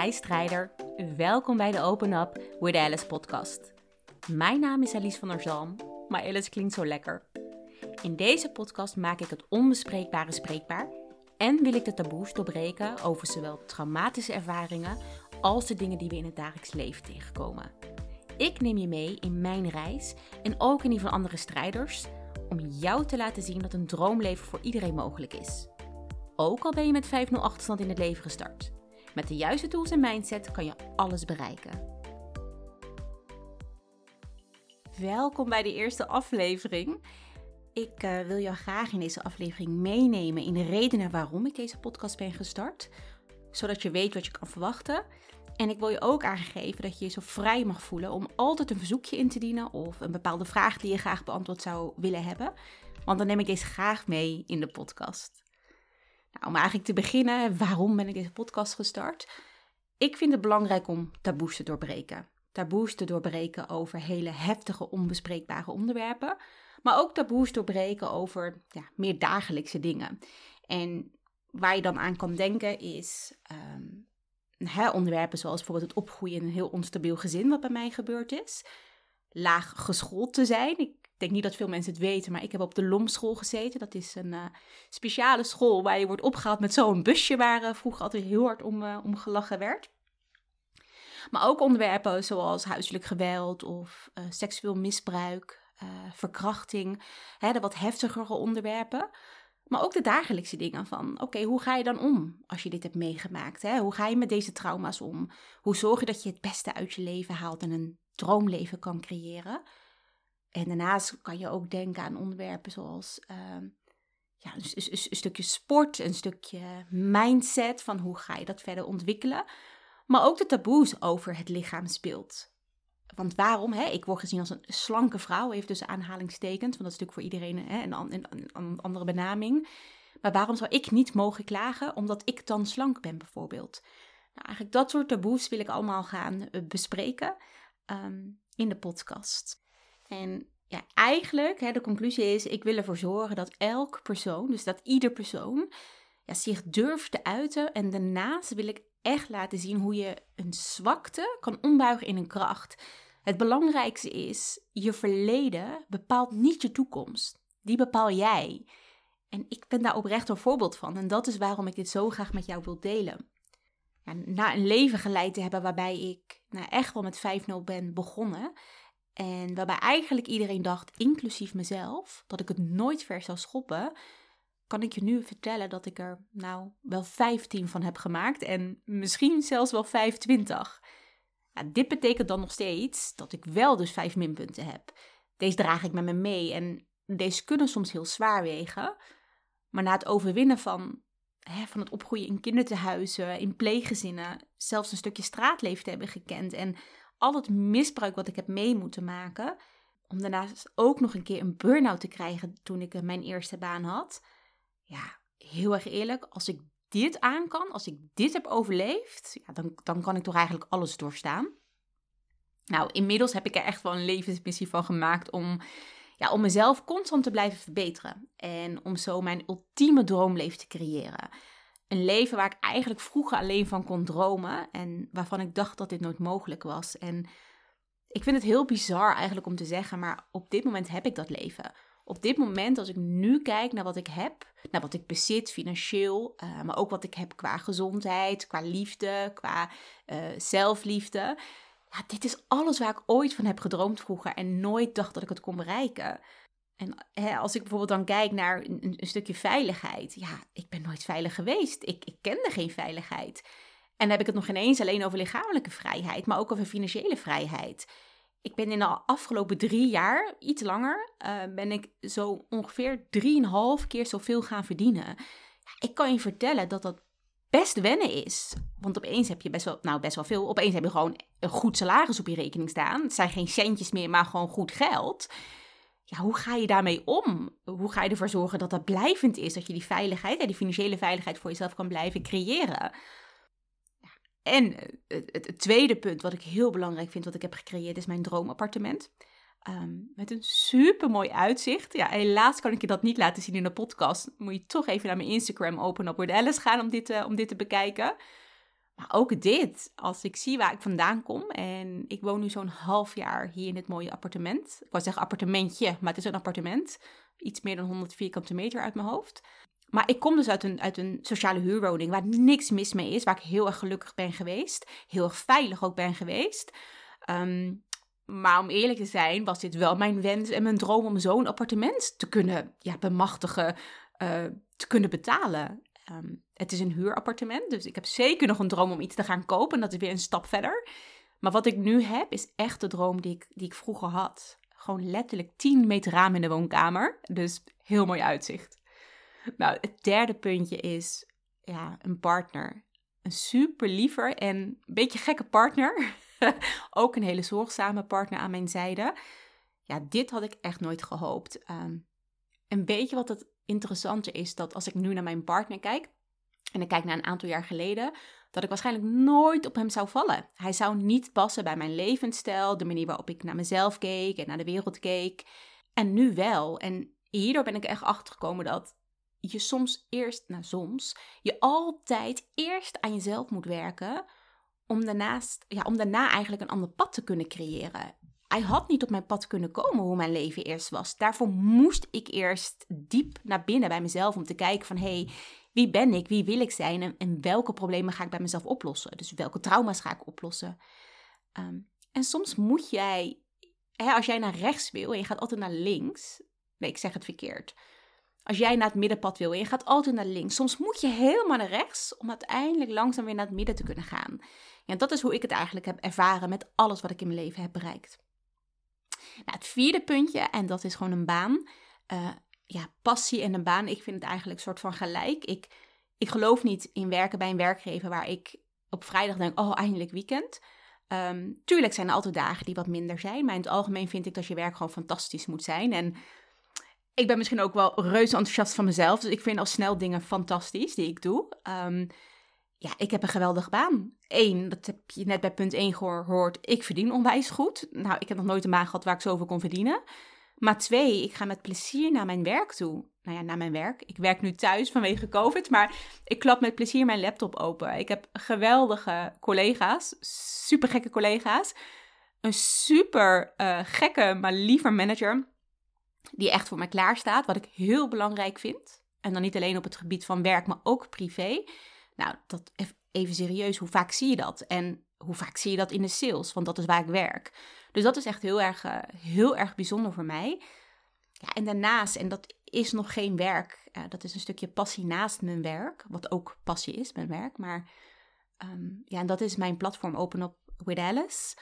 Hi strijder, welkom bij de Open Up with Alice podcast. Mijn naam is Alice van der Zalm, maar Alice klinkt zo lekker. In deze podcast maak ik het onbespreekbare spreekbaar en wil ik de taboes doorbreken over zowel traumatische ervaringen als de dingen die we in het dagelijks leven tegenkomen. Ik neem je mee in mijn reis en ook in die van andere strijders om jou te laten zien dat een droomleven voor iedereen mogelijk is. Ook al ben je met 5-0 achterstand in het leven gestart. Met de juiste tools en mindset kan je alles bereiken. Welkom bij de eerste aflevering. Ik uh, wil jou graag in deze aflevering meenemen in de redenen waarom ik deze podcast ben gestart. Zodat je weet wat je kan verwachten. En ik wil je ook aangeven dat je je zo vrij mag voelen om altijd een verzoekje in te dienen of een bepaalde vraag die je graag beantwoord zou willen hebben. Want dan neem ik deze graag mee in de podcast. Nou, om eigenlijk te beginnen, waarom ben ik deze podcast gestart? Ik vind het belangrijk om taboes te doorbreken. Taboes te doorbreken over hele heftige, onbespreekbare onderwerpen. Maar ook taboes doorbreken over ja, meer dagelijkse dingen. En waar je dan aan kan denken is um, onderwerpen zoals bijvoorbeeld het opgroeien in een heel onstabiel gezin, wat bij mij gebeurd is. Laag geschoold te zijn. Ik denk niet dat veel mensen het weten, maar ik heb op de LOM-school gezeten. Dat is een uh, speciale school waar je wordt opgehaald met zo'n busje waar uh, vroeger altijd heel hard om, uh, om gelachen werd. Maar ook onderwerpen zoals huiselijk geweld of seksueel misbruik, verkrachting, hè, de wat heftigere onderwerpen. Maar ook de dagelijkse dingen van, oké, hoe ga je dan om als je dit hebt meegemaakt? Hè? Hoe ga je met deze trauma's om? Hoe zorg je dat je het beste uit je leven haalt en een droomleven kan creëren? En daarnaast kan je ook denken aan onderwerpen zoals uh, ja, een, stukje sport, een stukje mindset van hoe ga je dat verder ontwikkelen. Maar ook de taboes over het lichaam speelt. Want waarom? Hè? Ik word gezien als een slanke vrouw, even tussen aanhalingstekens, want dat is natuurlijk voor iedereen hè, een, andere benaming. Maar waarom zou ik niet mogen klagen omdat ik dan slank ben, bijvoorbeeld? Nou, eigenlijk dat soort taboes wil ik allemaal gaan eh, bespreken um, in de podcast. En ja, eigenlijk, hè, de conclusie is, ik wil ervoor zorgen dat elk persoon, dus dat ieder persoon, ja, zich durft te uiten. En daarnaast wil ik echt laten zien hoe je een zwakte kan ombuigen in een kracht. Het belangrijkste is, je verleden bepaalt niet je toekomst. Die bepaal jij. En ik ben daar oprecht een voorbeeld van. En dat is waarom ik dit zo graag met jou wil delen. Ja, na een leven geleid te hebben waarbij ik nou, echt wel met 5-0 ben begonnen, en waarbij eigenlijk iedereen dacht, inclusief mezelf, dat ik het nooit ver zou schoppen, kan ik je nu vertellen dat ik er nou wel 15 van heb gemaakt en misschien zelfs wel 25. Ja, dit betekent dan nog steeds dat ik wel dus 5 minpunten heb. Deze draag ik met me mee en deze kunnen soms heel zwaar wegen. Maar na het overwinnen van, hè, van het opgroeien in kindertehuizen, in pleeggezinnen, zelfs een stukje straatleven te hebben gekend en al het misbruik wat ik heb mee moeten maken. Om daarnaast ook nog een keer een burn-out te krijgen toen ik eh, mijn eerste baan had. Ja, heel erg eerlijk, als ik dit aan kan, als ik dit heb overleefd, ja, dan, dan kan ik toch eigenlijk alles doorstaan. Nou, inmiddels heb ik er echt wel een levensmissie van gemaakt om, ja, om mezelf constant te blijven verbeteren. En om zo mijn ultieme droomleven te creëren. Een leven waar ik eigenlijk vroeger alleen van kon dromen en waarvan ik dacht dat dit nooit mogelijk was. En ik vind het heel bizar eigenlijk om te zeggen, maar op dit moment heb ik dat leven. Op dit moment, als ik nu kijk naar wat ik heb, naar wat ik bezit financieel, uh, maar ook wat ik heb qua gezondheid, qua liefde, qua uh, zelfliefde. Ja, dit is alles waar ik ooit van heb gedroomd vroeger en nooit dacht dat ik het kon bereiken. En als ik bijvoorbeeld dan kijk naar een, stukje veiligheid. Ja, ik ben nooit veilig geweest. Ik, ik kende geen veiligheid. En dan heb ik het nog ineens alleen over lichamelijke vrijheid, maar ook over financiële vrijheid. Ik ben in de afgelopen drie jaar, iets langer, uh, ben ik zo ongeveer drieënhalf keer zoveel gaan verdienen. Ik kan je vertellen dat dat best wennen is. Want opeens heb je best wel, nou best wel veel. Opeens heb je gewoon een goed salaris op je rekening staan. Het zijn geen centjes meer, maar gewoon goed geld ja, hoe ga je daarmee om? Hoe ga je ervoor zorgen dat dat blijvend is? Dat je die veiligheid, die financiële veiligheid voor jezelf kan blijven creëren. En eh, het, tweede punt wat ik heel belangrijk vind, wat ik heb gecreëerd, is mijn droomappartement. Um, met een super mooi uitzicht. Ja, helaas kan ik je dat niet laten zien in de podcast. Moet je toch even naar mijn Instagram open op Word Alice gaan om dit, uh, om dit te bekijken. Maar ook dit, als ik zie waar ik vandaan kom en ik woon nu zo'n half jaar hier in dit mooie appartement. Ik wou zeggen appartementje, maar het is een appartement. Iets meer dan 100 vierkante meter uit mijn hoofd. Maar ik kom dus uit een, uit een sociale huurwoning waar niks mis mee is. Waar ik heel erg gelukkig ben geweest. Heel erg veilig ook ben geweest. Ehm, maar om eerlijk te zijn, was dit wel mijn wens en mijn droom om zo'n appartement te kunnen ja, bemachtigen, uh, te kunnen betalen. Ehm, het is een huurappartement, dus ik heb zeker nog een droom om iets te gaan kopen. En dat is weer een stap verder. Maar wat ik nu heb, is echt de droom die ik, die ik vroeger had. Gewoon letterlijk 10 meter raam in de woonkamer. Dus heel mooi uitzicht. Nou, het derde puntje is ja, een partner. Een super liever en een beetje gekke partner. Ook een hele zorgzame partner aan mijn zijde. Ja, dit had ik echt nooit gehoopt. Um, een beetje wat het interessante is, dat als ik nu naar mijn partner kijk, en ik kijk naar een aantal jaar geleden, dat ik waarschijnlijk nooit op hem zou vallen. Hij zou niet passen bij mijn levensstijl, de manier waarop ik naar mezelf keek en naar de wereld keek. En nu wel. En hierdoor ben ik echt achtergekomen dat je soms eerst, nou soms, je altijd eerst aan jezelf moet werken om, daarnaast, ja, om daarna eigenlijk een ander pad te kunnen creëren. Hij had niet op mijn pad kunnen komen hoe mijn leven eerst was. Daarvoor moest ik eerst diep naar binnen bij mezelf om te kijken van hé, hey, wie ben ik, wie wil ik zijn en, welke problemen ga ik bij mezelf oplossen. Dus welke trauma's ga ik oplossen. Ehm, en soms moet jij, hè, als jij naar rechts wil en je gaat altijd naar links, nee ik zeg het verkeerd. Als jij naar het middenpad wil en je gaat altijd naar links, soms moet je helemaal naar rechts om uiteindelijk langzaam weer naar het midden te kunnen gaan. Ja, dat is hoe ik het eigenlijk heb ervaren met alles wat ik in mijn leven heb bereikt. Nou, het vierde puntje, en dat is gewoon een baan. Uh, ja, passie en een baan, ik vind het eigenlijk een soort van gelijk. Ik, ik geloof niet in werken bij een werkgever waar ik op vrijdag denk, oh, eindelijk weekend. Um, tuurlijk zijn er altijd dagen die wat minder zijn, maar in het algemeen vind ik dat je werk gewoon fantastisch moet zijn. En ik ben misschien ook wel reuze enthousiast van mezelf, dus ik vind al snel dingen fantastisch die ik doe. Um, ja, ik heb een geweldige baan. Eén, dat heb je net bij punt 1 gehoord, ik verdien onwijs goed. Nou, ik heb nog nooit een baan gehad waar ik zoveel kon verdienen. Maar twee, ik ga met plezier naar mijn werk toe. Nou ja, naar mijn werk. Ik werk nu thuis vanwege COVID, maar ik klap met plezier mijn laptop open. Ik heb geweldige collega's, super gekke collega's. Een super uh, gekke, maar liever manager, die echt voor mij klaar staat, wat ik heel belangrijk vind. En dan niet alleen op het gebied van werk, maar ook privé. Nou, dat even serieus, hoe vaak zie je dat? En hoe vaak zie je dat in de sales? Want dat is waar ik werk. Dus dat is echt heel erg, uh, heel erg bijzonder voor mij. Ja, en daarnaast, en dat is nog geen werk, uh, dat is een stukje passie naast mijn werk, wat ook passie is, mijn werk. Maar um, ja, en dat is mijn platform Open Up with Alice.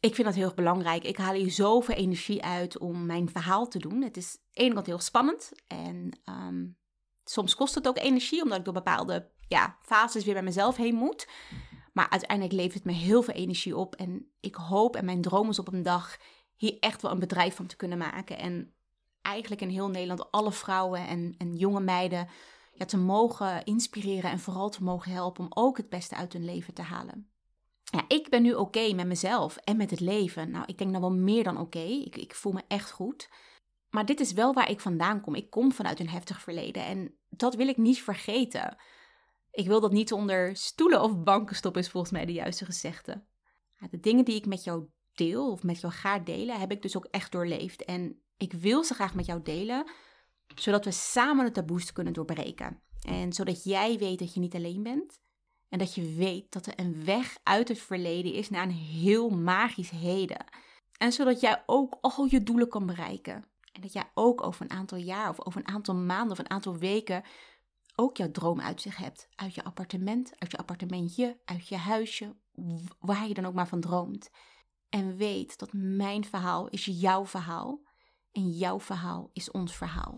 Ik vind dat heel erg belangrijk. Ik haal hier zoveel energie uit om mijn verhaal te doen. Het is aan de ene kant heel spannend en um, soms kost het ook energie, omdat ik door bepaalde ja, fases weer bij mezelf heen moet. Maar uiteindelijk levert het me heel veel energie op. En ik hoop en mijn droom is op een dag hier echt wel een bedrijf van te kunnen maken. En eigenlijk in heel Nederland alle vrouwen en, en jonge meiden ja, te mogen inspireren en vooral te mogen helpen om ook het beste uit hun leven te halen. Ja, ik ben nu oké met mezelf en met het leven. Nou, ik denk nou wel meer dan oké. Ik, ik voel me echt goed. Maar dit is wel waar ik vandaan kom. Ik kom vanuit een heftig verleden en dat wil ik niet vergeten. Ik wil dat niet onder stoelen of banken stoppen, is volgens mij de juiste gezegde. De dingen die ik met jou deel of met jou ga delen, heb ik dus ook echt doorleefd. En ik wil ze graag met jou delen, zodat we samen het taboes kunnen doorbreken. En zodat jij weet dat je niet alleen bent. En dat je weet dat er een weg uit het verleden is naar een heel magisch heden. En zodat jij ook al je doelen kan bereiken. En dat jij ook over een aantal jaar of over een aantal maanden of een aantal weken ook jouw droom uit zich hebt. Uit je appartement, uit je appartementje, uit je huisje, waar je dan ook maar van droomt. En weet dat mijn verhaal is jouw verhaal en jouw verhaal is ons verhaal.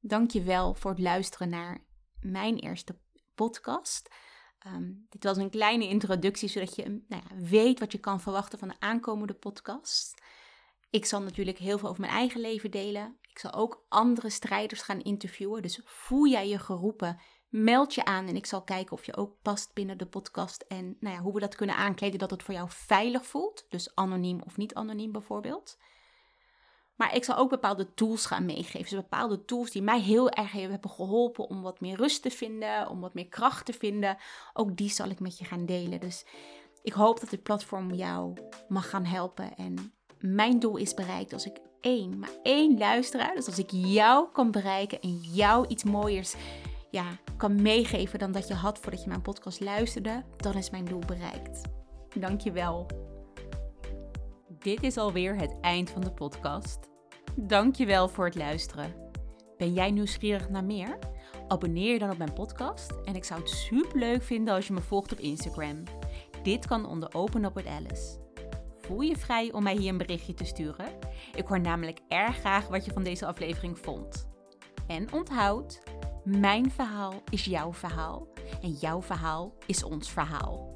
Dank je wel voor het luisteren naar mijn eerste podcast. Ehm, dit was een kleine introductie, zodat je nou ja, weet wat je kan verwachten van de aankomende podcast. Ik zal natuurlijk heel veel over mijn eigen leven delen. Ik zal ook andere strijders gaan interviewen. Dus voel jij je geroepen, meld je aan en ik zal kijken of je ook past binnen de podcast. En nou ja, hoe we dat kunnen aankleden dat het voor jou veilig voelt. Dus anoniem of niet anoniem bijvoorbeeld. Maar ik zal ook bepaalde tools gaan meegeven. Dus bepaalde tools die mij heel erg hebben geholpen om wat meer rust te vinden, om wat meer kracht te vinden. Ook die zal ik met je gaan delen. Dus ik hoop dat dit platform jou mag gaan helpen. En mijn doel is bereikt als ik één, maar één luisteraar, dus als ik jou kan bereiken en jou iets mooiers ja, kan meegeven dan dat je had voordat je mijn podcast luisterde, dan is mijn doel bereikt. Dankjewel. Dit is alweer het eind van de podcast. Dankjewel voor het luisteren. Ben jij nieuwsgierig naar meer? Abonneer je dan op mijn podcast en ik zou het super leuk vinden als je me volgt op Instagram. Dit kan onder Open Up with Alice. Voel je vrij om mij hier een berichtje te sturen? Ik hoor namelijk erg graag wat je van deze aflevering vond. En onthoud, mijn verhaal is jouw verhaal en jouw verhaal is ons verhaal.